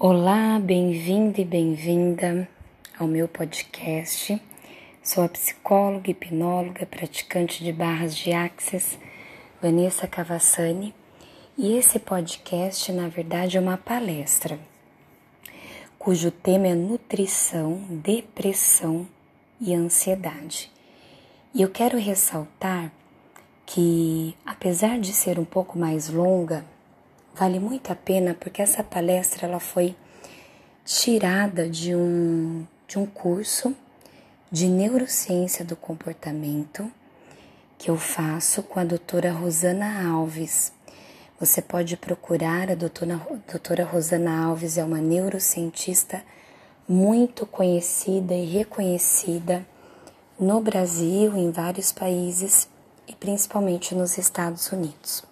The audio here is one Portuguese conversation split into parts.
Olá, bem-vindo e bem-vinda ao meu podcast. Sou a psicóloga, hipnóloga, praticante de barras de axis, Vanessa Cavassani, e esse podcast, na verdade, é uma palestra cujo tema é nutrição, depressão e ansiedade. E eu quero ressaltar que, apesar de ser um pouco mais longa, vale muito a pena porque essa palestra ela foi tirada de um, de um curso de neurociência do comportamento que eu faço com a doutora Rosana Alves. Você pode procurar a doutora, doutora Rosana Alves, é uma neurocientista muito conhecida e reconhecida no Brasil, em vários países e principalmente nos Estados Unidos.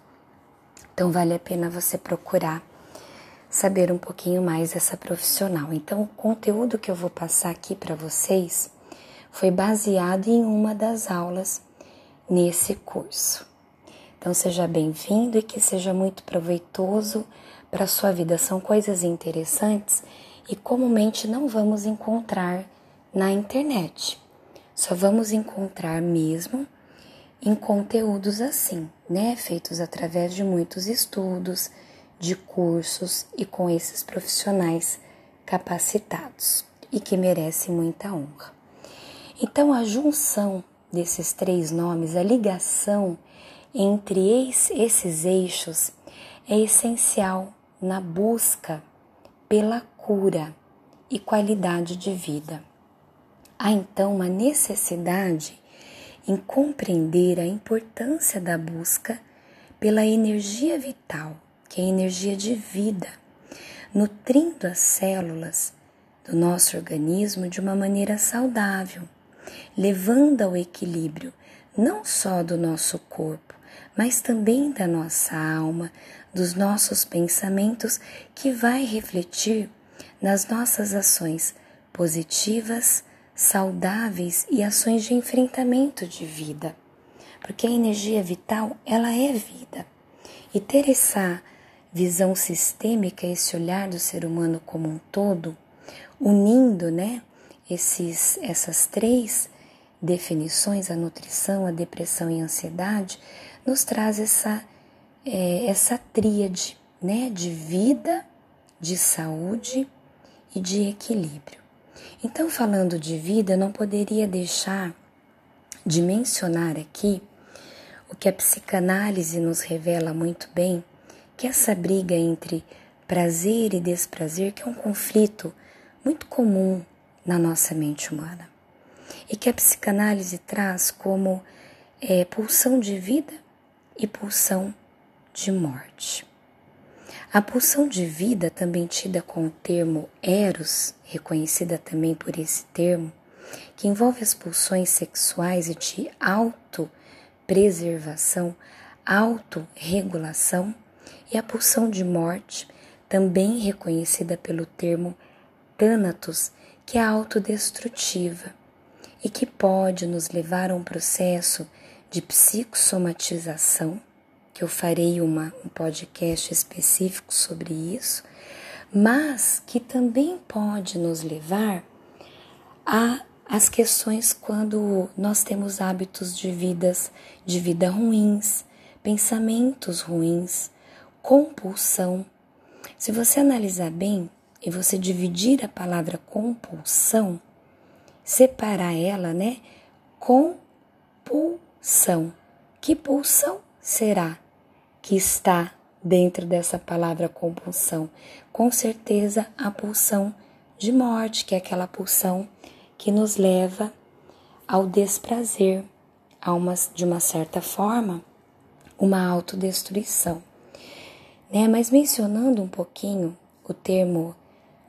Então vale a pena você procurar saber um pouquinho mais dessa profissional. Então o conteúdo que eu vou passar aqui para vocês foi baseado em uma das aulas nesse curso. Então seja bem-vindo e que seja muito proveitoso para a sua vida. São coisas interessantes e comumente não vamos encontrar na internet. Só vamos encontrar mesmo em conteúdos assim, né? Feitos através de muitos estudos, de cursos e com esses profissionais capacitados e que merecem muita honra. Então, a junção desses três nomes, a ligação entre esses eixos é essencial na busca pela cura e qualidade de vida. Há então uma necessidade em compreender a importância da busca pela energia vital, que é a energia de vida, nutrindo as células do nosso organismo de uma maneira saudável, levando ao equilíbrio não só do nosso corpo, mas também da nossa alma, dos nossos pensamentos, que vai refletir nas nossas ações positivas, saudáveis e ações de enfrentamento de vida. Porque a energia vital, ela é vida. E ter essa visão sistêmica, esse olhar do ser humano como um todo, unindo, né, esses essas três definições, a nutrição, a depressão e a ansiedade, nos traz essa é, essa tríade, né, de vida, de saúde e de equilíbrio. Então, falando de vida, não poderia deixar de mencionar aqui o que a psicanálise nos revela muito bem, que é essa briga entre prazer e desprazer, que é um conflito muito comum na nossa mente humana, e que a psicanálise traz como é, pulsão de vida e pulsão de morte. A pulsão de vida, também tida com o termo eros, reconhecida também por esse termo, que envolve as pulsões sexuais e de autopreservação, autorregulação, e a pulsão de morte, também reconhecida pelo termo Thanatos, que é autodestrutiva e que pode nos levar a um processo de psicossomatização que eu farei uma, um podcast específico sobre isso, mas que também pode nos levar a as questões quando nós temos hábitos de vidas de vida ruins, pensamentos ruins, compulsão. Se você analisar bem e você dividir a palavra compulsão, separar ela, né? Compulsão. Que pulsão será? Que está dentro dessa palavra compulsão? Com certeza a pulsão de morte, que é aquela pulsão que nos leva ao desprazer, a uma, de uma certa forma, uma autodestruição. Né? Mas mencionando um pouquinho o termo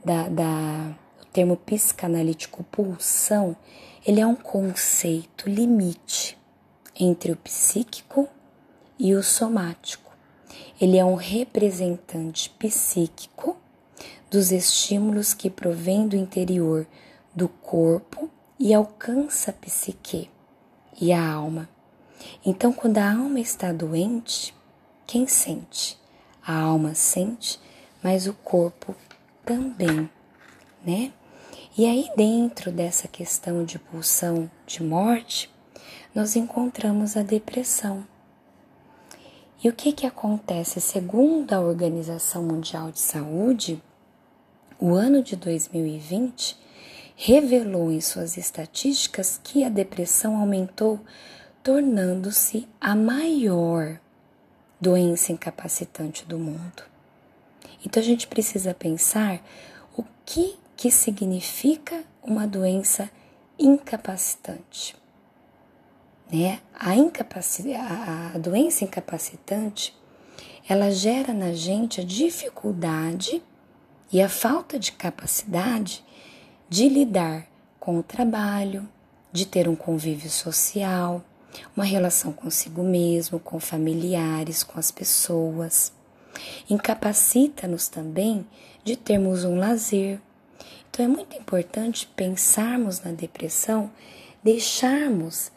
da, da o termo psicanalítico pulsão, ele é um conceito limite entre o psíquico e o somático. Ele é um representante psíquico dos estímulos que provém do interior do corpo e alcança a psique e a alma. Então, quando a alma está doente, quem sente? A alma sente, mas o corpo também, né? E aí, dentro dessa questão de pulsão de morte, nós encontramos a depressão. E o que, que acontece? Segundo a Organização Mundial de Saúde, o ano de 2020 revelou em suas estatísticas que a depressão aumentou, tornando-se a maior doença incapacitante do mundo. Então a gente precisa pensar o que que significa uma doença incapacitante. Né? A, incapaci a, a doença incapacitante ela gera na gente a dificuldade e a falta de capacidade de lidar com o trabalho, de ter um convívio social, uma relação consigo mesmo, com familiares, com as pessoas. Incapacita-nos também de termos um lazer, então é muito importante pensarmos na depressão, deixarmos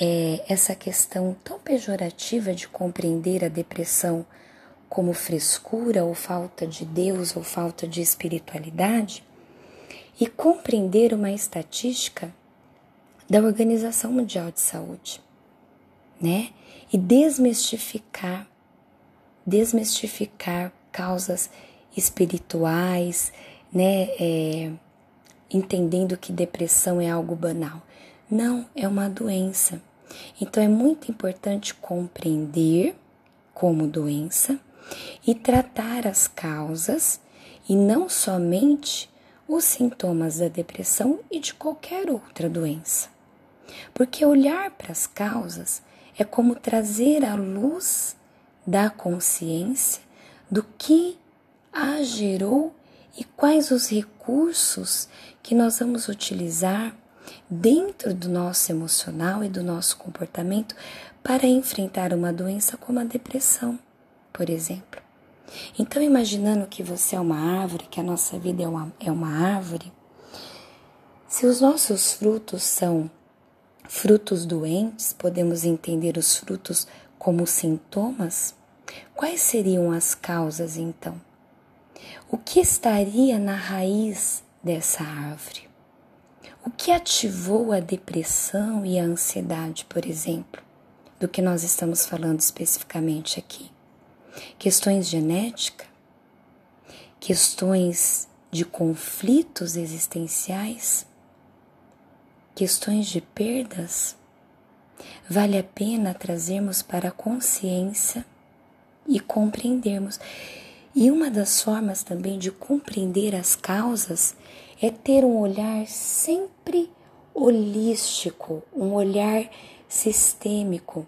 é, essa questão tão pejorativa de compreender a depressão como frescura ou falta de Deus ou falta de espiritualidade e compreender uma estatística da Organização Mundial de Saúde, né? E desmistificar, desmistificar causas espirituais, né, é, entendendo que depressão é algo banal. Não, é uma doença. Então é muito importante compreender como doença e tratar as causas e não somente os sintomas da depressão e de qualquer outra doença. Porque olhar para as causas é como trazer a luz da consciência do que a gerou e quais os recursos que nós vamos utilizar dentro do nosso emocional e do nosso comportamento para enfrentar uma doença como a depressão, por exemplo. Então, imaginando que você é uma árvore, que a nossa vida é uma, é uma árvore, se os nossos frutos são frutos doentes, podemos entender os frutos como sintomas? Quais seriam as causas então? O que estaria na raiz dessa árvore? O que ativou a depressão e a ansiedade, por exemplo, do que nós estamos falando especificamente aqui? Questões genética? Questões de conflitos existenciais? Questões de perdas? Vale a pena trazermos para a consciência e compreendermos. E uma das formas também de compreender as causas é ter um olhar sempre holístico, um olhar sistêmico,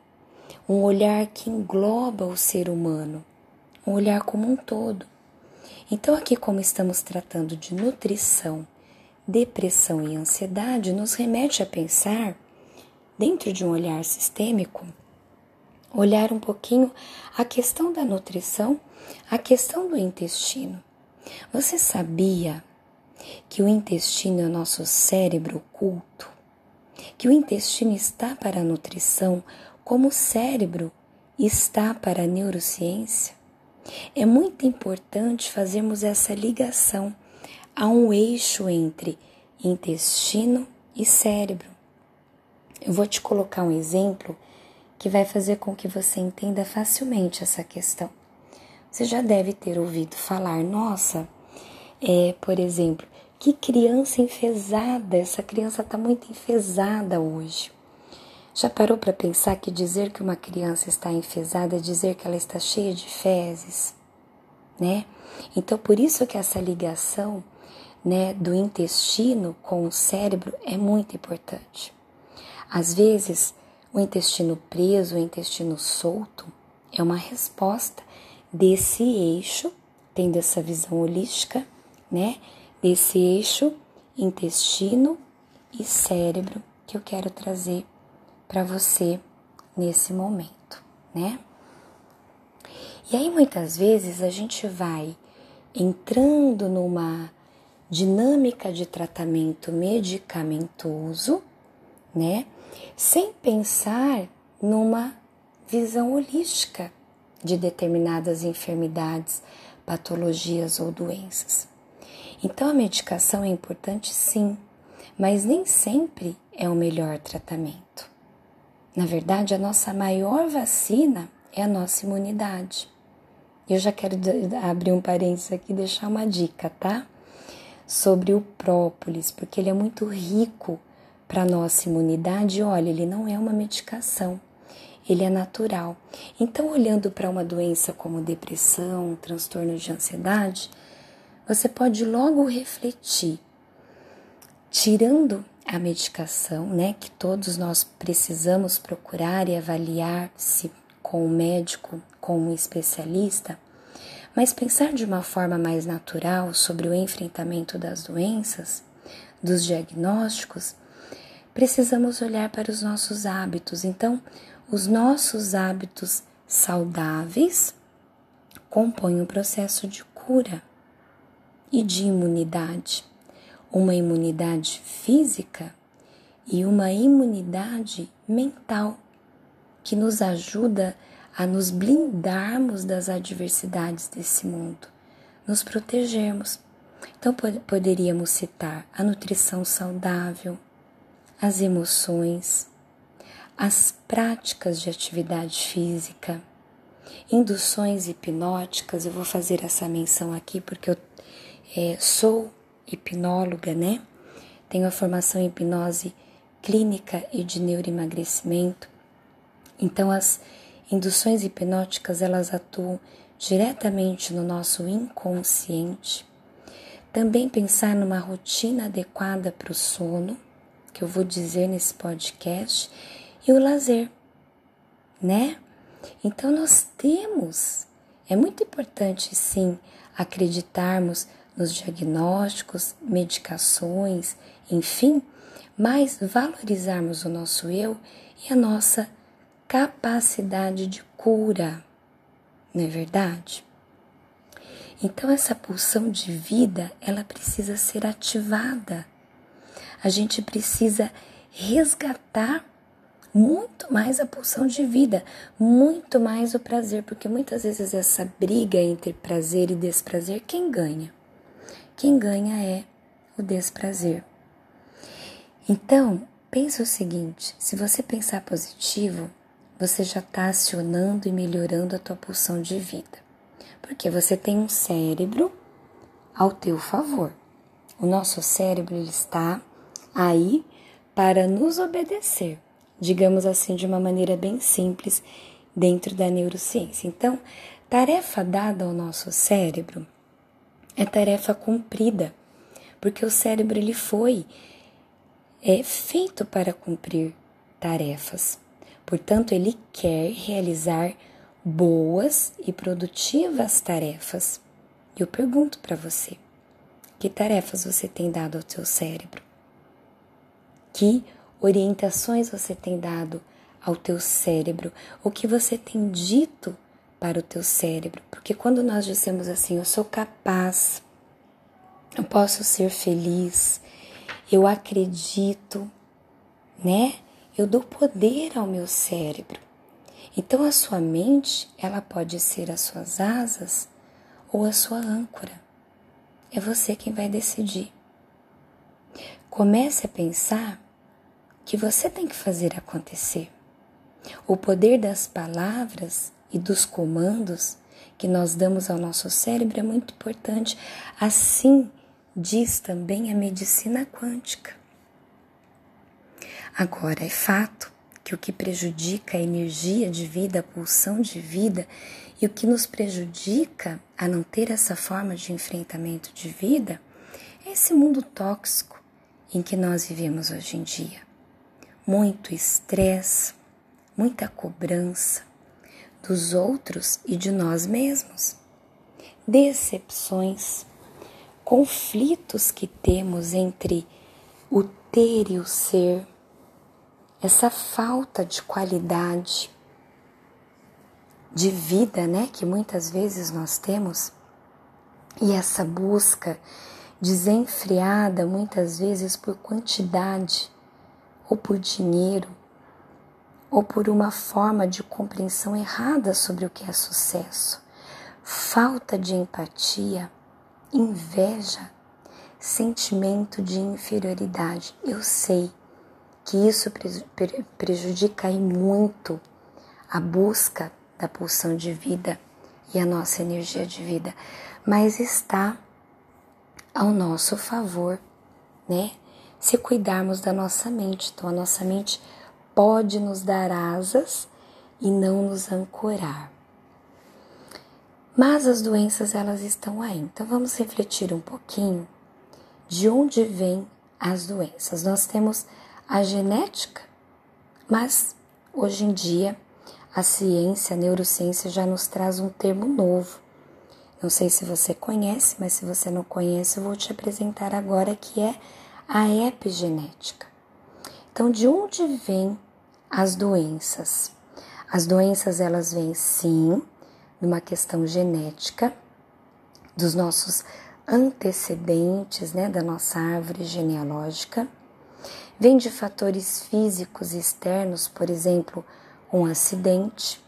um olhar que engloba o ser humano, um olhar como um todo. Então, aqui, como estamos tratando de nutrição, depressão e ansiedade, nos remete a pensar, dentro de um olhar sistêmico, olhar um pouquinho a questão da nutrição, a questão do intestino. Você sabia que o intestino é o nosso cérebro oculto? Que o intestino está para a nutrição como o cérebro está para a neurociência? É muito importante fazermos essa ligação a um eixo entre intestino e cérebro. Eu vou te colocar um exemplo que vai fazer com que você entenda facilmente essa questão. Você já deve ter ouvido falar, nossa, é, por exemplo, que criança enfesada, essa criança está muito enfesada hoje. Já parou para pensar que dizer que uma criança está enfesada é dizer que ela está cheia de fezes, né? Então, por isso que essa ligação, né, do intestino com o cérebro é muito importante. Às vezes, o intestino preso, o intestino solto, é uma resposta desse eixo, tendo essa visão holística, né? Desse eixo intestino e cérebro que eu quero trazer para você nesse momento, né? E aí muitas vezes a gente vai entrando numa dinâmica de tratamento medicamentoso, né? sem pensar numa visão holística de determinadas enfermidades, patologias ou doenças. Então a medicação é importante sim, mas nem sempre é o melhor tratamento. Na verdade, a nossa maior vacina é a nossa imunidade. Eu já quero abrir um parênteses aqui e deixar uma dica, tá? Sobre o própolis, porque ele é muito rico para nossa imunidade. Olha, ele não é uma medicação, ele é natural. Então, olhando para uma doença como depressão, transtorno de ansiedade, você pode logo refletir, tirando a medicação, né, que todos nós precisamos procurar e avaliar se com o médico, com um especialista, mas pensar de uma forma mais natural sobre o enfrentamento das doenças, dos diagnósticos, precisamos olhar para os nossos hábitos. Então, os nossos hábitos saudáveis compõem o processo de cura e de imunidade, uma imunidade física e uma imunidade mental que nos ajuda a nos blindarmos das adversidades desse mundo, nos protegermos. Então poderíamos citar a nutrição saudável, as emoções, as práticas de atividade física, induções hipnóticas. Eu vou fazer essa menção aqui porque eu é, sou hipnóloga, né? Tenho a formação em hipnose clínica e de neuroemagrecimento. Então, as induções hipnóticas elas atuam diretamente no nosso inconsciente. Também pensar numa rotina adequada para o sono, que eu vou dizer nesse podcast, e o lazer, né? Então, nós temos, é muito importante sim acreditarmos nos diagnósticos, medicações, enfim, mas valorizarmos o nosso eu e a nossa capacidade de cura, não é verdade? Então essa pulsão de vida, ela precisa ser ativada. A gente precisa resgatar muito mais a pulsão de vida, muito mais o prazer, porque muitas vezes essa briga entre prazer e desprazer, quem ganha? Quem ganha é o desprazer. Então, pensa o seguinte: se você pensar positivo, você já está acionando e melhorando a tua pulsão de vida, porque você tem um cérebro ao teu favor. O nosso cérebro ele está aí para nos obedecer, digamos assim, de uma maneira bem simples dentro da neurociência. Então, tarefa dada ao nosso cérebro é tarefa cumprida, porque o cérebro ele foi é feito para cumprir tarefas. Portanto, ele quer realizar boas e produtivas tarefas. Eu pergunto para você: que tarefas você tem dado ao seu cérebro? Que orientações você tem dado ao teu cérebro? O que você tem dito para o teu cérebro, porque quando nós dizemos assim, eu sou capaz, eu posso ser feliz, eu acredito, né? Eu dou poder ao meu cérebro. Então a sua mente, ela pode ser as suas asas ou a sua âncora. É você quem vai decidir. Comece a pensar que você tem que fazer acontecer. O poder das palavras e dos comandos que nós damos ao nosso cérebro é muito importante. Assim diz também a medicina quântica. Agora, é fato que o que prejudica a energia de vida, a pulsão de vida, e o que nos prejudica a não ter essa forma de enfrentamento de vida é esse mundo tóxico em que nós vivemos hoje em dia. Muito estresse, muita cobrança, dos outros e de nós mesmos. Decepções, conflitos que temos entre o ter e o ser, essa falta de qualidade de vida, né, que muitas vezes nós temos, e essa busca desenfreada muitas vezes por quantidade ou por dinheiro ou por uma forma de compreensão errada sobre o que é sucesso, falta de empatia, inveja, sentimento de inferioridade. Eu sei que isso prejudica aí muito a busca da pulsão de vida e a nossa energia de vida, mas está ao nosso favor, né? Se cuidarmos da nossa mente. Então, a nossa mente pode nos dar asas e não nos ancorar. Mas as doenças, elas estão aí. Então, vamos refletir um pouquinho de onde vêm as doenças. Nós temos a genética, mas hoje em dia a ciência, a neurociência já nos traz um termo novo. Não sei se você conhece, mas se você não conhece, eu vou te apresentar agora que é a epigenética. Então, de onde vêm as doenças? As doenças elas vêm sim numa questão genética dos nossos antecedentes, né, da nossa árvore genealógica. Vem de fatores físicos externos, por exemplo, um acidente,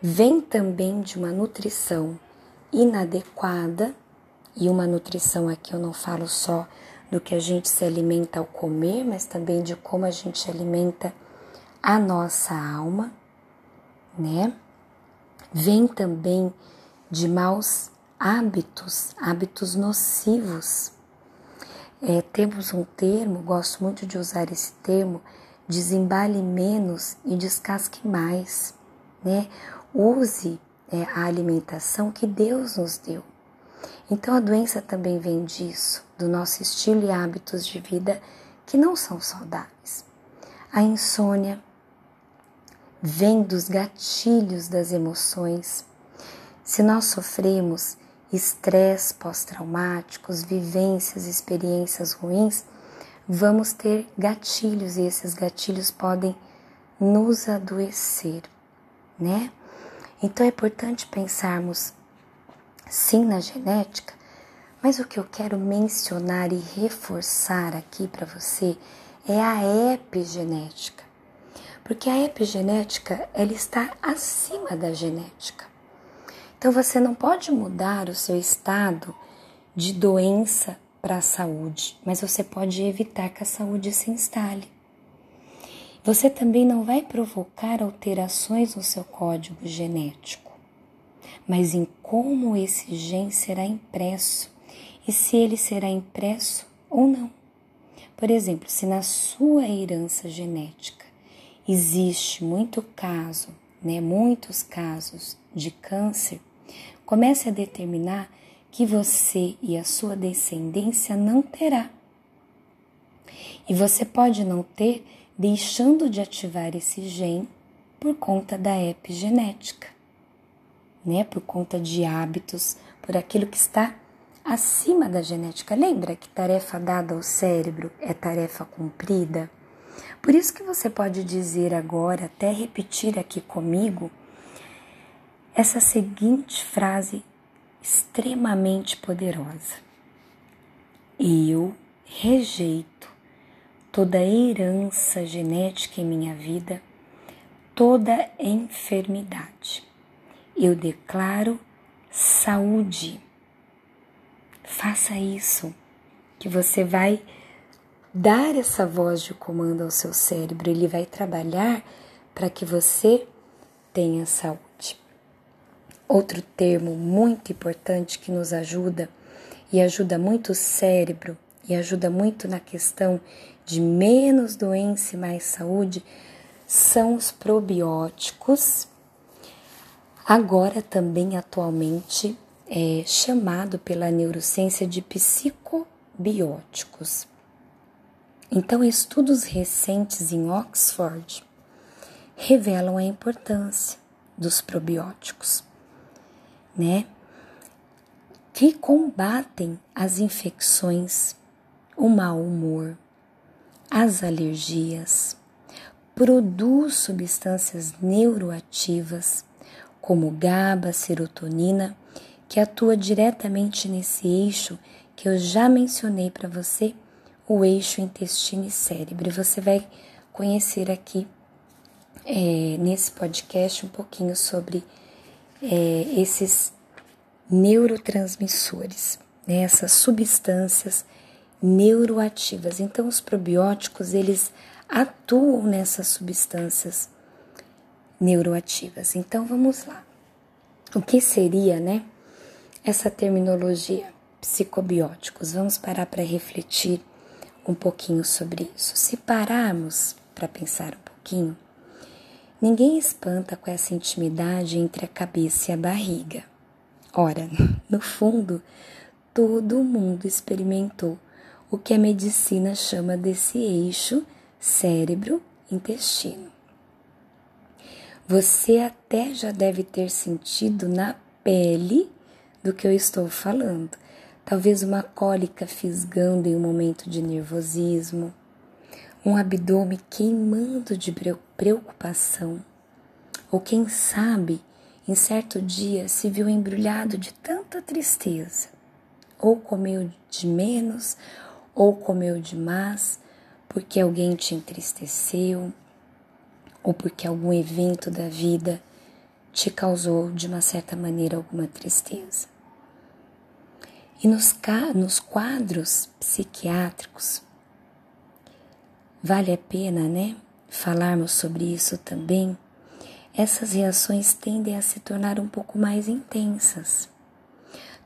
vem também de uma nutrição inadequada, e uma nutrição aqui eu não falo só do que a gente se alimenta ao comer, mas também de como a gente alimenta a nossa alma, né? Vem também de maus hábitos, hábitos nocivos. É, temos um termo, gosto muito de usar esse termo, desembale menos e descasque mais, né? Use é, a alimentação que Deus nos deu. Então a doença também vem disso, do nosso estilo e hábitos de vida que não são saudáveis. A insônia vem dos gatilhos das emoções. Se nós sofremos estresse pós-traumáticos, vivências, experiências ruins, vamos ter gatilhos e esses gatilhos podem nos adoecer, né? Então é importante pensarmos sim na genética, mas o que eu quero mencionar e reforçar aqui para você é a epigenética. Porque a epigenética, ela está acima da genética. Então você não pode mudar o seu estado de doença para a saúde, mas você pode evitar que a saúde se instale. Você também não vai provocar alterações no seu código genético, mas em como esse gene será impresso e se ele será impresso ou não. Por exemplo, se na sua herança genética existe muito caso, né, muitos casos de câncer, comece a determinar que você e a sua descendência não terá. E você pode não ter deixando de ativar esse gene por conta da epigenética, né? Por conta de hábitos, por aquilo que está acima da genética. Lembra que tarefa dada ao cérebro é tarefa cumprida? Por isso que você pode dizer agora, até repetir aqui comigo, essa seguinte frase extremamente poderosa. Eu rejeito toda herança genética em minha vida, toda enfermidade. Eu declaro saúde. Faça isso, que você vai dar essa voz de comando ao seu cérebro, ele vai trabalhar para que você tenha saúde. Outro termo muito importante que nos ajuda e ajuda muito o cérebro e ajuda muito na questão de menos doença e mais saúde são os probióticos. Agora também atualmente é chamado pela neurociência de psicobióticos. Então, estudos recentes em Oxford revelam a importância dos probióticos né? Que combatem as infecções, o mau humor, as alergias, produz substâncias neuroativas como GABA, serotonina, que atua diretamente nesse eixo que eu já mencionei para você, o eixo intestino e cérebro. Você vai conhecer aqui é, nesse podcast um pouquinho sobre é, esses neurotransmissores, né, essas substâncias neuroativas. Então, os probióticos eles atuam nessas substâncias neuroativas. Então, vamos lá. O que seria, né? Essa terminologia psicobióticos. Vamos parar para refletir um pouquinho sobre isso. Se pararmos para pensar um pouquinho, ninguém espanta com essa intimidade entre a cabeça e a barriga. Ora, no fundo, todo mundo experimentou o que a medicina chama desse eixo cérebro-intestino. Você até já deve ter sentido na pele do que eu estou falando. Talvez uma cólica fisgando em um momento de nervosismo, um abdômen queimando de preocupação, ou quem sabe, em certo dia se viu embrulhado de tanta tristeza, ou comeu de menos, ou comeu demais, porque alguém te entristeceu, ou porque algum evento da vida te causou de uma certa maneira alguma tristeza. E nos, nos quadros psiquiátricos, vale a pena, né, falarmos sobre isso também. Essas reações tendem a se tornar um pouco mais intensas.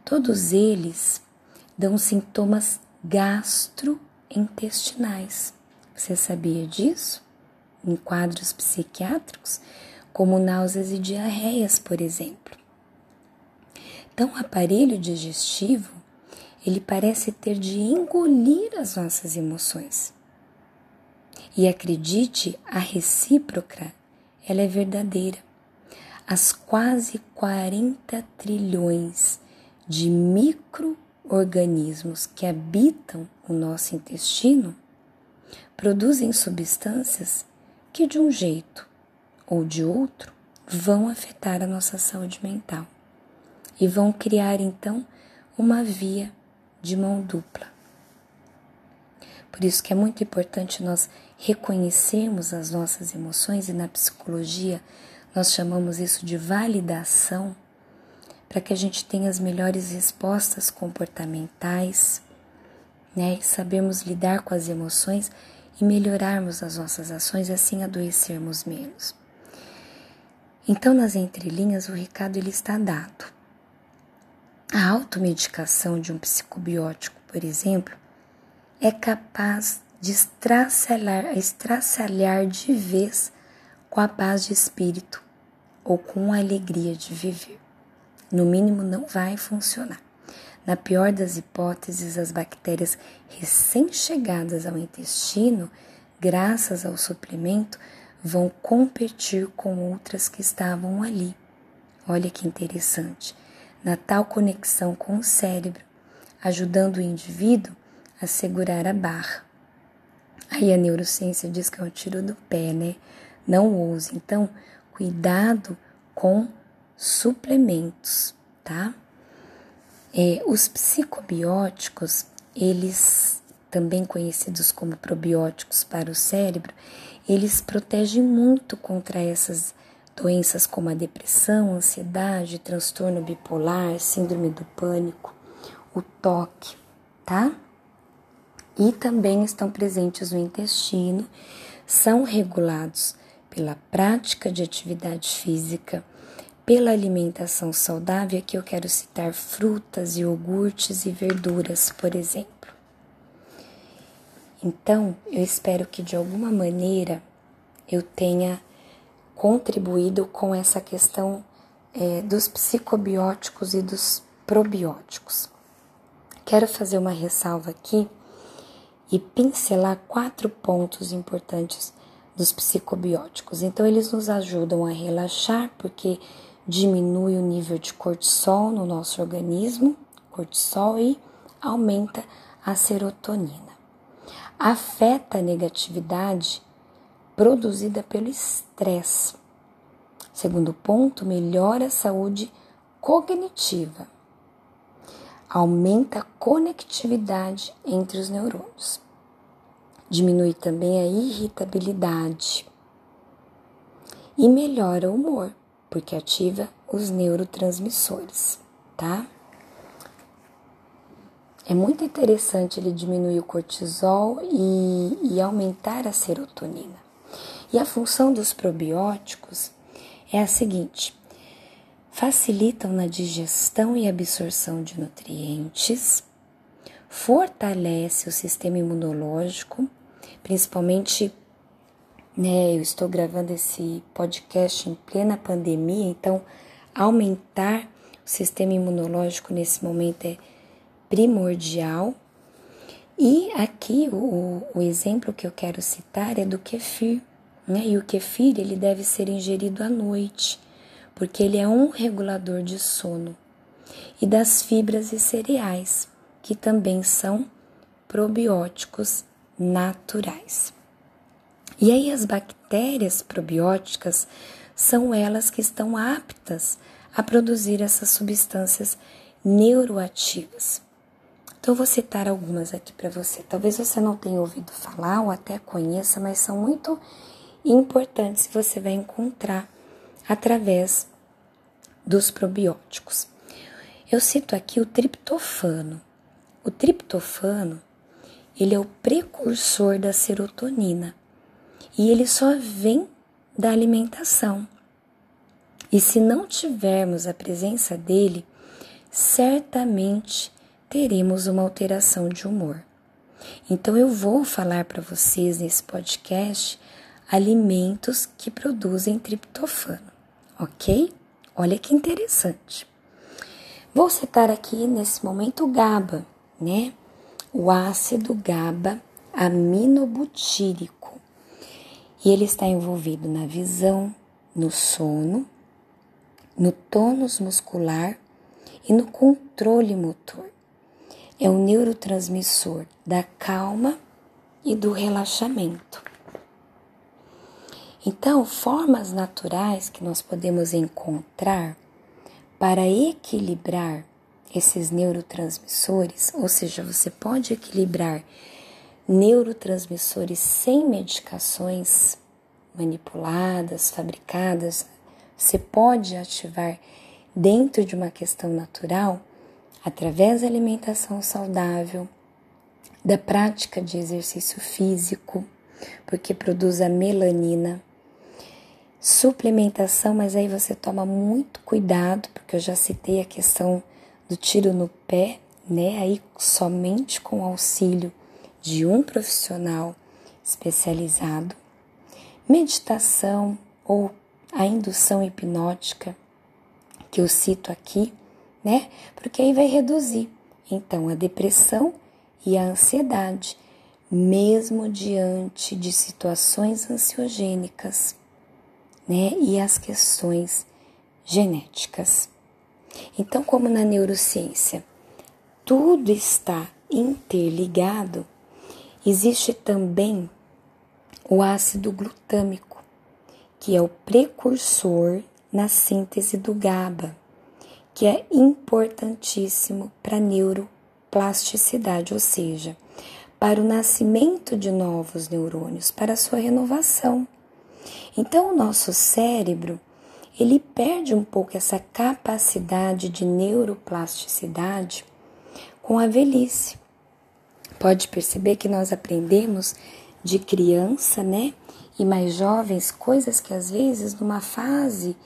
Todos eles dão sintomas gastrointestinais. Você sabia disso? Em quadros psiquiátricos, como náuseas e diarreias, por exemplo. Então, o aparelho digestivo ele parece ter de engolir as nossas emoções. E acredite, a recíproca, ela é verdadeira. As quase 40 trilhões de micro-organismos que habitam o nosso intestino produzem substâncias que, de um jeito ou de outro, vão afetar a nossa saúde mental e vão criar então uma via de mão dupla. Por isso que é muito importante nós reconhecermos as nossas emoções e na psicologia nós chamamos isso de validação para que a gente tenha as melhores respostas comportamentais, né? E sabermos lidar com as emoções e melhorarmos as nossas ações, assim adoecermos menos. Então, nas entrelinhas, o recado ele está dado. A automedicação de um psicobiótico, por exemplo, é capaz de estraçalhar, de vez com a paz de espírito ou com a alegria de viver. No mínimo, não vai funcionar. Na pior das hipóteses, as bactérias recém-chegadas ao intestino, graças ao suplemento, vão competir com outras que estavam ali. Olha que interessante na tal conexão com o cérebro, ajudando o indivíduo a segurar a barra. Aí a neurociência diz que é um tiro do pé, né? Não ouse. Então, cuidado com suplementos, tá? É, os psicobióticos, eles também conhecidos como probióticos para o cérebro, eles protegem muito contra essas Doenças como a depressão, ansiedade, transtorno bipolar, síndrome do pânico, o toque, tá? E também estão presentes no intestino, são regulados pela prática de atividade física, pela alimentação saudável, aqui eu quero citar frutas, iogurtes e verduras, por exemplo. Então, eu espero que de alguma maneira eu tenha contribuído com essa questão é, dos psicobióticos e dos probióticos. Quero fazer uma ressalva aqui e pincelar quatro pontos importantes dos psicobióticos. Então, eles nos ajudam a relaxar porque diminui o nível de cortisol no nosso organismo, cortisol e aumenta a serotonina. Afeta a negatividade produzida pelo estresse. Segundo ponto, melhora a saúde cognitiva. Aumenta a conectividade entre os neurônios. Diminui também a irritabilidade. E melhora o humor, porque ativa os neurotransmissores, tá? é muito interessante ele diminuir o cortisol e, e aumentar a serotonina. E a função dos probióticos é a seguinte: facilitam na digestão e absorção de nutrientes, fortalece o sistema imunológico, principalmente, né, eu estou gravando esse podcast em plena pandemia, então aumentar o sistema imunológico nesse momento é primordial. E aqui o, o exemplo que eu quero citar é do kefir? E o kefir ele deve ser ingerido à noite, porque ele é um regulador de sono. E das fibras e cereais, que também são probióticos naturais. E aí as bactérias probióticas são elas que estão aptas a produzir essas substâncias neuroativas. Então, vou citar algumas aqui para você. Talvez você não tenha ouvido falar ou até conheça, mas são muito importantes você vai encontrar através dos probióticos. Eu cito aqui o triptofano. O triptofano, ele é o precursor da serotonina e ele só vem da alimentação. E se não tivermos a presença dele, certamente teremos uma alteração de humor. Então eu vou falar para vocês nesse podcast alimentos que produzem triptofano, ok? Olha que interessante. Vou citar aqui nesse momento o GABA, né? O ácido GABA aminobutírico. E ele está envolvido na visão, no sono, no tônus muscular e no controle motor é um neurotransmissor da calma e do relaxamento. Então, formas naturais que nós podemos encontrar para equilibrar esses neurotransmissores, ou seja, você pode equilibrar neurotransmissores sem medicações manipuladas, fabricadas, você pode ativar dentro de uma questão natural através da alimentação saudável, da prática de exercício físico, porque produz a melanina, suplementação, mas aí você toma muito cuidado, porque eu já citei a questão do tiro no pé, né? Aí somente com auxílio de um profissional especializado. Meditação ou a indução hipnótica, que eu cito aqui, né? Porque aí vai reduzir então a depressão e a ansiedade, mesmo diante de situações ansiogênicas, né? E as questões genéticas. Então, como na neurociência tudo está interligado, existe também o ácido glutâmico, que é o precursor na síntese do GABA que é importantíssimo para a neuroplasticidade, ou seja, para o nascimento de novos neurônios, para a sua renovação. Então, o nosso cérebro, ele perde um pouco essa capacidade de neuroplasticidade com a velhice. Pode perceber que nós aprendemos de criança, né? E mais jovens, coisas que às vezes numa fase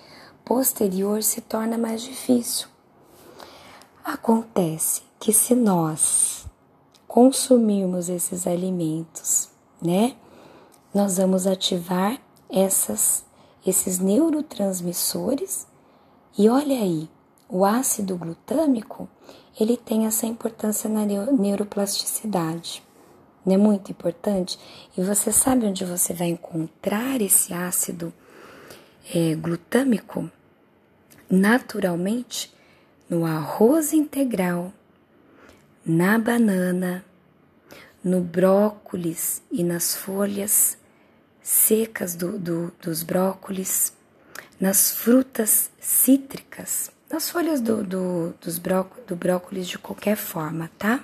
posterior se torna mais difícil. Acontece que se nós consumirmos esses alimentos, né, nós vamos ativar essas, esses neurotransmissores e olha aí, o ácido glutâmico ele tem essa importância na neuroplasticidade, não é muito importante? E você sabe onde você vai encontrar esse ácido é, glutâmico? naturalmente no arroz integral, na banana, no brócolis e nas folhas secas do, do, dos brócolis, nas frutas cítricas, nas folhas do, do, dos bró, do brócolis de qualquer forma, tá?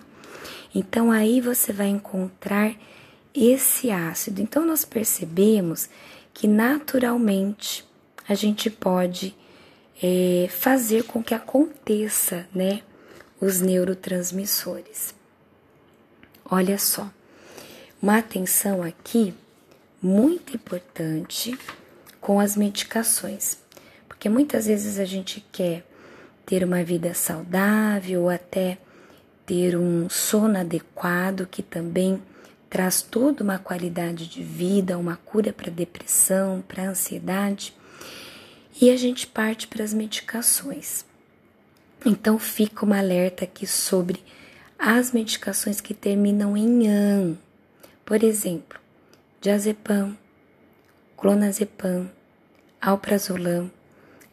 Então aí você vai encontrar esse ácido. Então nós percebemos que naturalmente a gente pode é, fazer com que aconteça, né, os neurotransmissores. Olha só, uma atenção aqui muito importante com as medicações, porque muitas vezes a gente quer ter uma vida saudável ou até ter um sono adequado que também traz toda uma qualidade de vida, uma cura para depressão, para ansiedade, e a gente parte para as medicações. Então fica uma alerta aqui sobre as medicações que terminam em AN. Por exemplo, diazepam, clonazepam, alprazolam.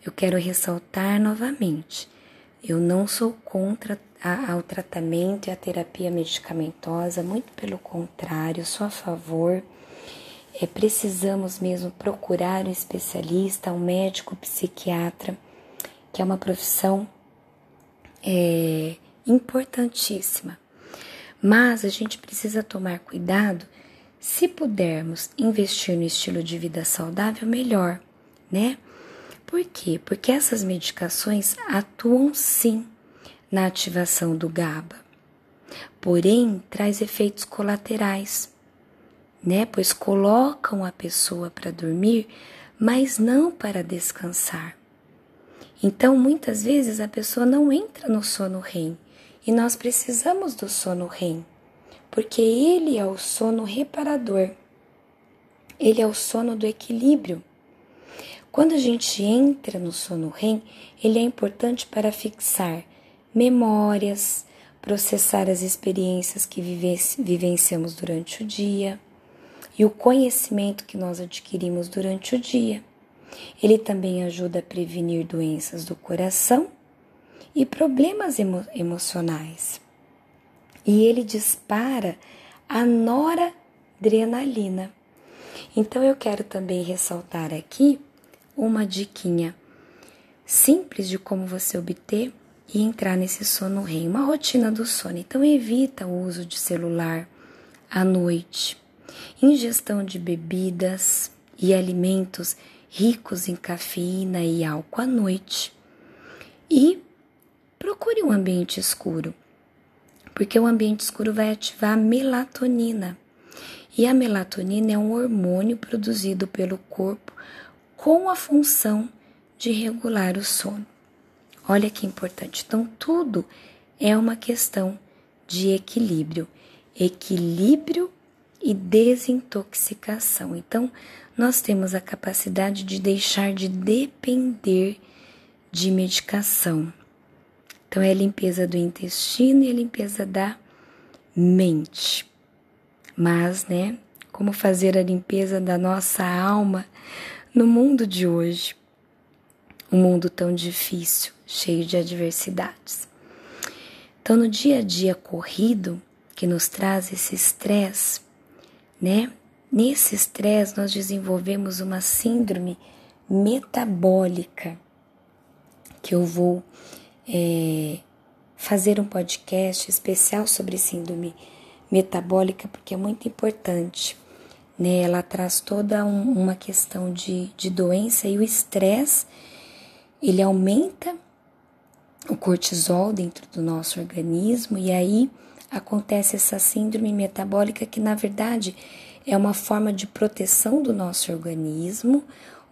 Eu quero ressaltar novamente, eu não sou contra ao tratamento e à terapia medicamentosa, muito pelo contrário, sou a favor. É, precisamos mesmo procurar um especialista, um médico psiquiatra, que é uma profissão é, importantíssima. Mas a gente precisa tomar cuidado. Se pudermos investir no estilo de vida saudável, melhor, né? Por quê? Porque essas medicações atuam sim na ativação do GABA. Porém, traz efeitos colaterais, né? Pois colocam a pessoa para dormir, mas não para descansar. Então, muitas vezes a pessoa não entra no sono REM e nós precisamos do sono REM, porque ele é o sono reparador, ele é o sono do equilíbrio. Quando a gente entra no sono REM, ele é importante para fixar memórias, processar as experiências que vivenciamos durante o dia e o conhecimento que nós adquirimos durante o dia. Ele também ajuda a prevenir doenças do coração e problemas emo emocionais. E ele dispara a noradrenalina. Então eu quero também ressaltar aqui uma diquinha simples de como você obter e entrar nesse sono REM, uma rotina do sono. Então evita o uso de celular à noite, ingestão de bebidas e alimentos ricos em cafeína e álcool à noite. E procure um ambiente escuro, porque o ambiente escuro vai ativar a melatonina. E a melatonina é um hormônio produzido pelo corpo com a função de regular o sono. Olha que importante. Então, tudo é uma questão de equilíbrio. Equilíbrio e desintoxicação. Então, nós temos a capacidade de deixar de depender de medicação. Então, é a limpeza do intestino e a limpeza da mente. Mas, né, como fazer a limpeza da nossa alma no mundo de hoje? Um mundo tão difícil, cheio de adversidades. Então, no dia a dia corrido, que nos traz esse estresse, né? Nesse estresse, nós desenvolvemos uma síndrome metabólica, que eu vou é, fazer um podcast especial sobre síndrome metabólica, porque é muito importante. Né? Ela traz toda um, uma questão de, de doença e o estresse, ele aumenta o cortisol dentro do nosso organismo e aí acontece essa síndrome metabólica que, na verdade, é uma forma de proteção do nosso organismo.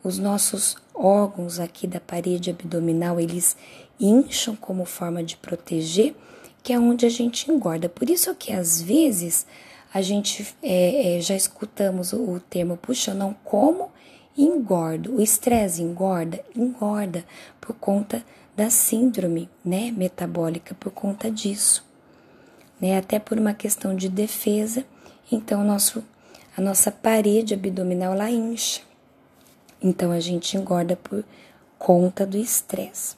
Os nossos órgãos aqui da parede abdominal, eles incham como forma de proteger, que é onde a gente engorda. Por isso que, às vezes, a gente é, é, já escutamos o, o termo, puxa, não como engordo. O estresse engorda? Engorda por conta da síndrome né, metabólica, por conta disso né? Até por uma questão de defesa, então nosso, a nossa parede abdominal lá incha. Então a gente engorda por conta do estresse.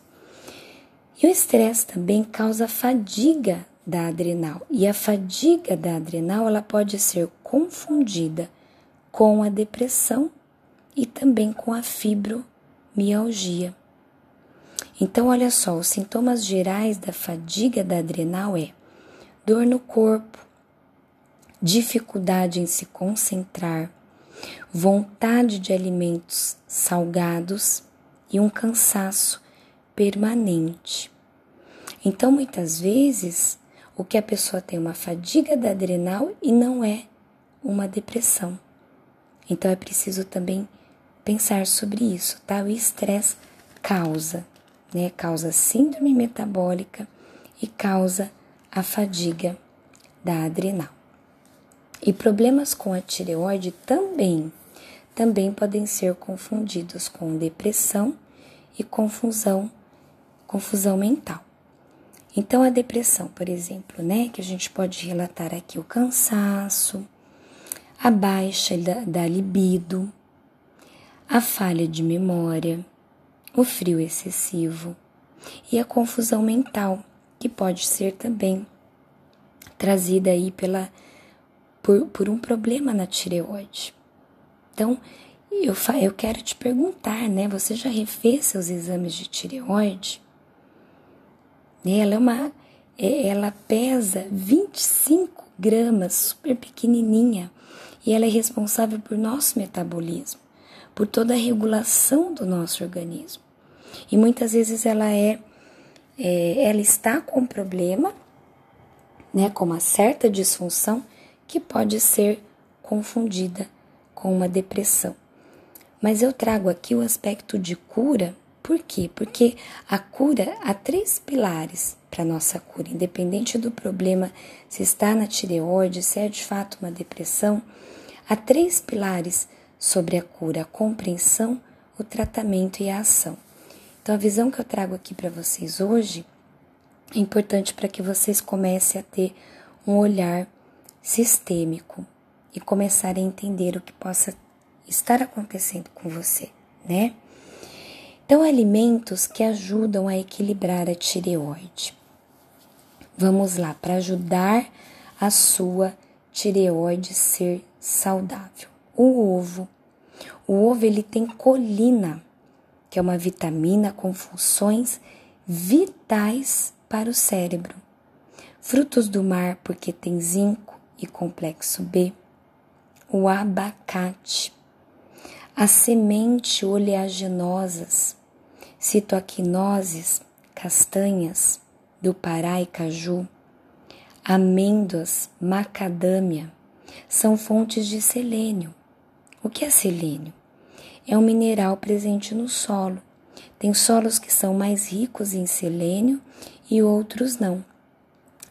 E o estresse também causa fadiga da adrenal. E a fadiga da adrenal ela pode ser confundida com a depressão e também com a fibromialgia. Então, olha só, os sintomas gerais da fadiga da adrenal é dor no corpo, dificuldade em se concentrar, vontade de alimentos salgados e um cansaço permanente. Então, muitas vezes, o que a pessoa tem uma fadiga da adrenal e não é uma depressão. Então é preciso também pensar sobre isso, tá? O estresse causa, né? Causa síndrome metabólica e causa a fadiga da adrenal. E problemas com a tireoide também, também podem ser confundidos com depressão e confusão, confusão mental. Então a depressão, por exemplo, né, que a gente pode relatar aqui o cansaço, a baixa da, da libido, a falha de memória, o frio excessivo e a confusão mental, que pode ser também trazida aí pela, por, por um problema na tireoide. Então, eu, eu quero te perguntar, né? Você já refez seus exames de tireoide? Ela é uma. É, ela pesa 25 gramas, super pequenininha, e ela é responsável por nosso metabolismo, por toda a regulação do nosso organismo. E muitas vezes ela é, é ela está com problema né, com uma certa disfunção que pode ser confundida com uma depressão. Mas eu trago aqui o aspecto de cura, por quê? Porque a cura há três pilares para nossa cura, independente do problema, se está na tireoide, se é de fato uma depressão, há três pilares sobre a cura: a compreensão, o tratamento e a ação. Então, a visão que eu trago aqui para vocês hoje é importante para que vocês comecem a ter um olhar sistêmico e começarem a entender o que possa estar acontecendo com você, né? Então, alimentos que ajudam a equilibrar a tireoide. Vamos lá, para ajudar a sua tireoide ser saudável. O ovo. O ovo ele tem colina, que é uma vitamina com funções vitais para o cérebro. Frutos do mar, porque tem zinco e complexo B. O abacate. A semente oleaginosas, citoaquinoses, castanhas do Pará e caju, amêndoas, macadâmia, são fontes de selênio. O que é selênio? É um mineral presente no solo. Tem solos que são mais ricos em selênio e outros não.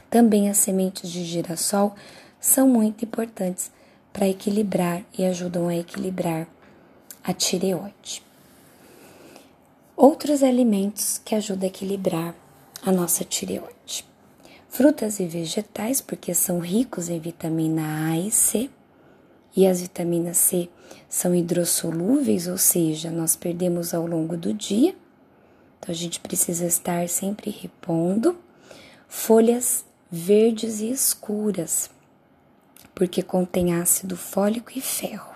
Também as sementes de girassol são muito importantes para equilibrar e ajudam a equilibrar a tireoide. Outros alimentos que ajudam a equilibrar a nossa tireoide. Frutas e vegetais, porque são ricos em vitamina A e C, e as vitaminas C são hidrossolúveis, ou seja, nós perdemos ao longo do dia então a gente precisa estar sempre repondo folhas verdes e escuras, porque contém ácido fólico e ferro.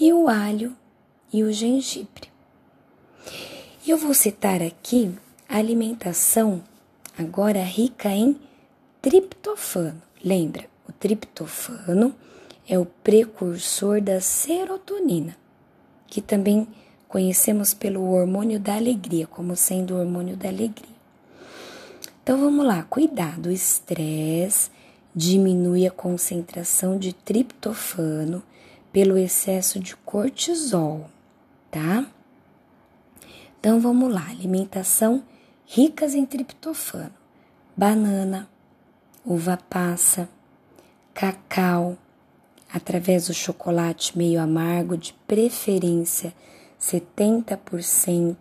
E o alho e o gengibre. E eu vou citar aqui a alimentação agora rica em triptofano. Lembra, o triptofano é o precursor da serotonina, que também conhecemos pelo hormônio da alegria, como sendo o hormônio da alegria. Então vamos lá, cuidado, o estresse diminui a concentração de triptofano pelo excesso de cortisol, tá? Então vamos lá, alimentação ricas em triptofano: banana, uva passa, cacau, através do chocolate meio amargo, de preferência 70%,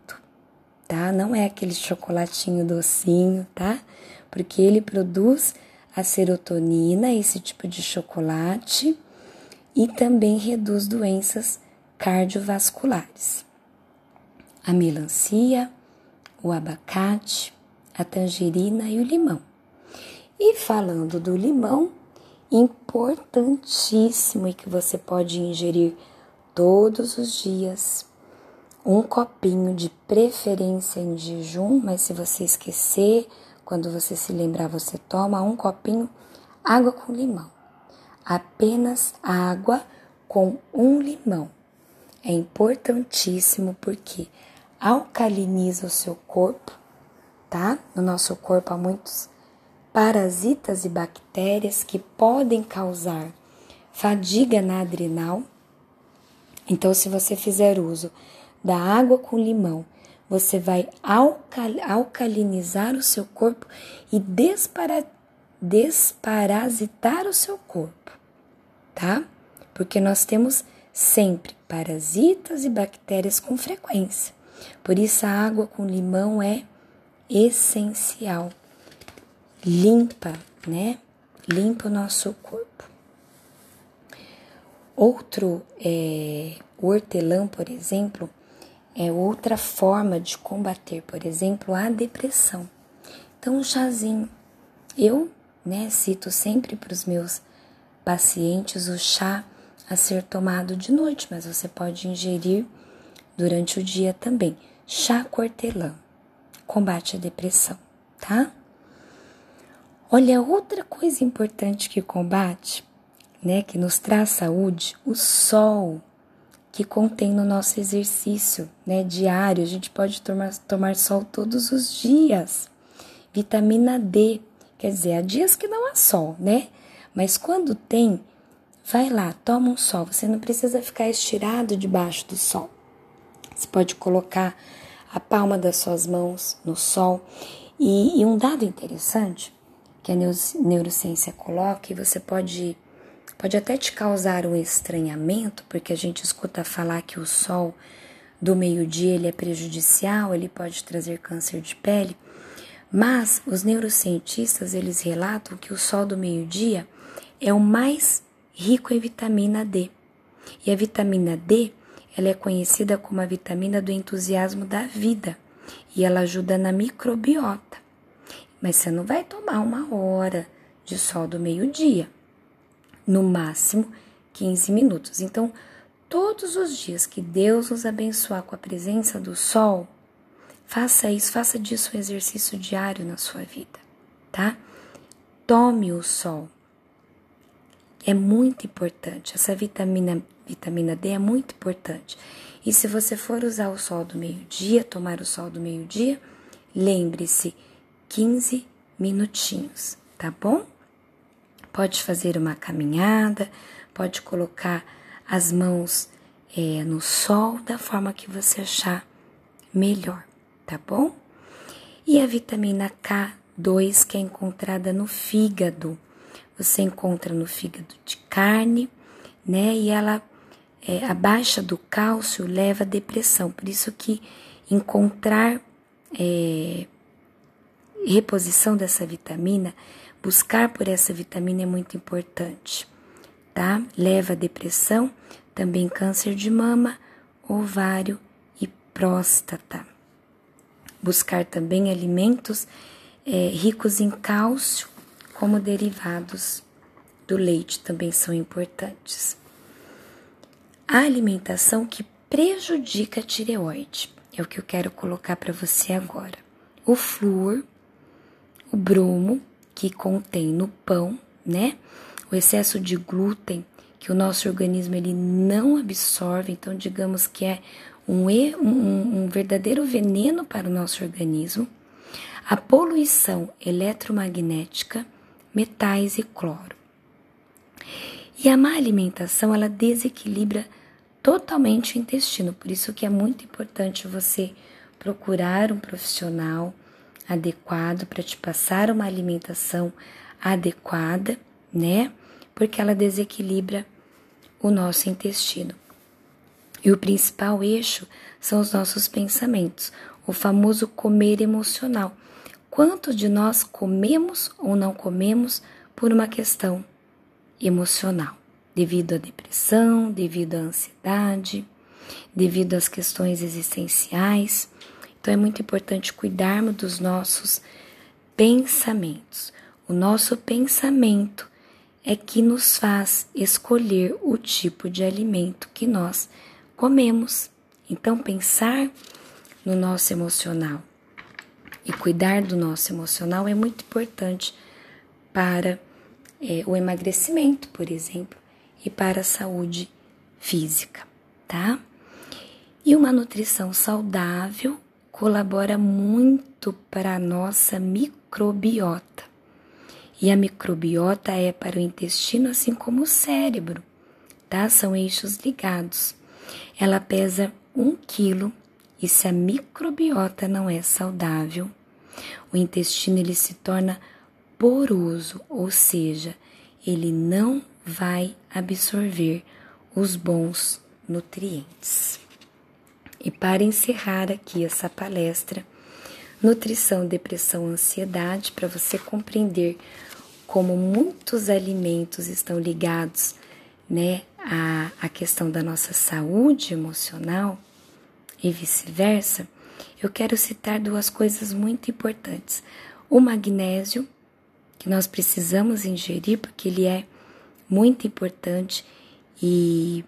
tá? Não é aquele chocolatinho docinho, tá? Porque ele produz a serotonina, esse tipo de chocolate, e também reduz doenças cardiovasculares. A melancia, o abacate, a tangerina e o limão. E falando do limão, importantíssimo e que você pode ingerir todos os dias um copinho de preferência em jejum, mas se você esquecer, quando você se lembrar, você toma um copinho água com limão. Apenas água com um limão. É importantíssimo porque alcaliniza o seu corpo, tá? No nosso corpo há muitos parasitas e bactérias que podem causar fadiga na adrenal. Então, se você fizer uso da água com limão, você vai alcal alcalinizar o seu corpo e despara desparasitar o seu corpo, tá? Porque nós temos sempre parasitas e bactérias com frequência. Por isso, a água com limão é essencial. Limpa, né? Limpa o nosso corpo. Outro é, hortelã, por exemplo, é outra forma de combater, por exemplo, a depressão. Então, um chazinho. Eu, né, cito sempre para os meus pacientes o chá a ser tomado de noite, mas você pode ingerir durante o dia também. Chá cortelã combate a depressão, tá? Olha, outra coisa importante que combate, né, que nos traz saúde, o sol que contém no nosso exercício, né, diário. A gente pode tomar, tomar sol todos os dias. Vitamina D, quer dizer, há dias que não há sol, né? Mas quando tem, vai lá, toma um sol. Você não precisa ficar estirado debaixo do sol. Você pode colocar a palma das suas mãos no sol. E, e um dado interessante que a neurociência coloca, e você pode, pode até te causar um estranhamento, porque a gente escuta falar que o sol do meio-dia ele é prejudicial, ele pode trazer câncer de pele, mas os neurocientistas eles relatam que o sol do meio-dia é o mais rico em vitamina D. E a vitamina D ela é conhecida como a vitamina do entusiasmo da vida e ela ajuda na microbiota. Mas você não vai tomar uma hora de sol do meio-dia, no máximo 15 minutos. Então, todos os dias que Deus nos abençoar com a presença do sol, faça isso, faça disso um exercício diário na sua vida, tá? Tome o sol. É muito importante. Essa vitamina vitamina D é muito importante. E se você for usar o sol do meio-dia, tomar o sol do meio-dia, lembre-se, 15 minutinhos, tá bom? Pode fazer uma caminhada, pode colocar as mãos é, no sol da forma que você achar melhor, tá bom? E a vitamina K2 que é encontrada no fígado. Você encontra no fígado de carne, né? E ela é, a baixa do cálcio leva à depressão. Por isso que encontrar é, reposição dessa vitamina, buscar por essa vitamina é muito importante, tá? Leva à depressão, também câncer de mama, ovário e próstata. Buscar também alimentos é, ricos em cálcio, como derivados do leite, também são importantes a alimentação que prejudica a tireoide. É o que eu quero colocar para você agora. O flúor, o bromo, que contém no pão, né? O excesso de glúten, que o nosso organismo ele não absorve, então digamos que é um, um, um verdadeiro veneno para o nosso organismo. A poluição eletromagnética, metais e cloro. E a má alimentação, ela desequilibra totalmente o intestino. Por isso que é muito importante você procurar um profissional adequado para te passar uma alimentação adequada, né? Porque ela desequilibra o nosso intestino. E o principal eixo são os nossos pensamentos, o famoso comer emocional. Quantos de nós comemos ou não comemos por uma questão emocional? Devido à depressão, devido à ansiedade, devido às questões existenciais. Então é muito importante cuidarmos dos nossos pensamentos. O nosso pensamento é que nos faz escolher o tipo de alimento que nós comemos. Então, pensar no nosso emocional e cuidar do nosso emocional é muito importante para é, o emagrecimento, por exemplo, e para a saúde física, tá? E uma nutrição saudável colabora muito para a nossa microbiota. E a microbiota é para o intestino, assim como o cérebro, tá? São eixos ligados. Ela pesa um quilo e se a microbiota não é saudável, o intestino ele se torna poroso, ou seja, ele não vai absorver os bons nutrientes. E para encerrar aqui essa palestra, nutrição, depressão, ansiedade, para você compreender como muitos alimentos estão ligados, né, à, à questão da nossa saúde emocional e vice-versa, eu quero citar duas coisas muito importantes. O magnésio, que nós precisamos ingerir porque ele é muito importante e,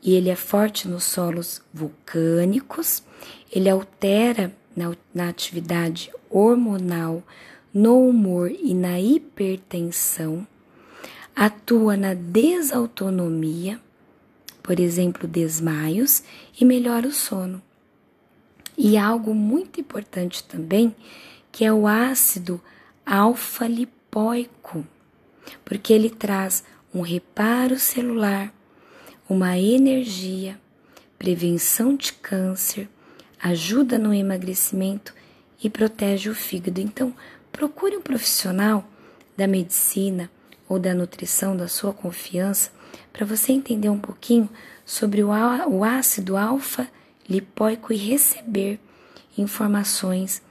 e ele é forte nos solos vulcânicos, ele altera na, na atividade hormonal, no humor e na hipertensão, atua na desautonomia, por exemplo, desmaios, e melhora o sono. E algo muito importante também, que é o ácido alfa-lipóico, porque ele traz um reparo celular, uma energia, prevenção de câncer, ajuda no emagrecimento e protege o fígado. Então, procure um profissional da medicina ou da nutrição da sua confiança para você entender um pouquinho sobre o ácido alfa-lipóico e receber informações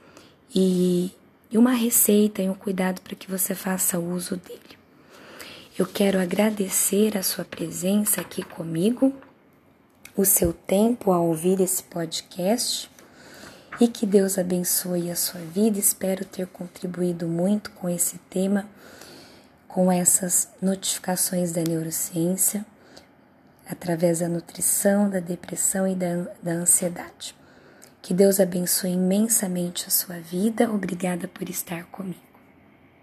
e uma receita e um cuidado para que você faça uso dele. Eu quero agradecer a sua presença aqui comigo, o seu tempo ao ouvir esse podcast e que Deus abençoe a sua vida. Espero ter contribuído muito com esse tema, com essas notificações da neurociência, através da nutrição, da depressão e da, da ansiedade. Que Deus abençoe imensamente a sua vida. Obrigada por estar comigo.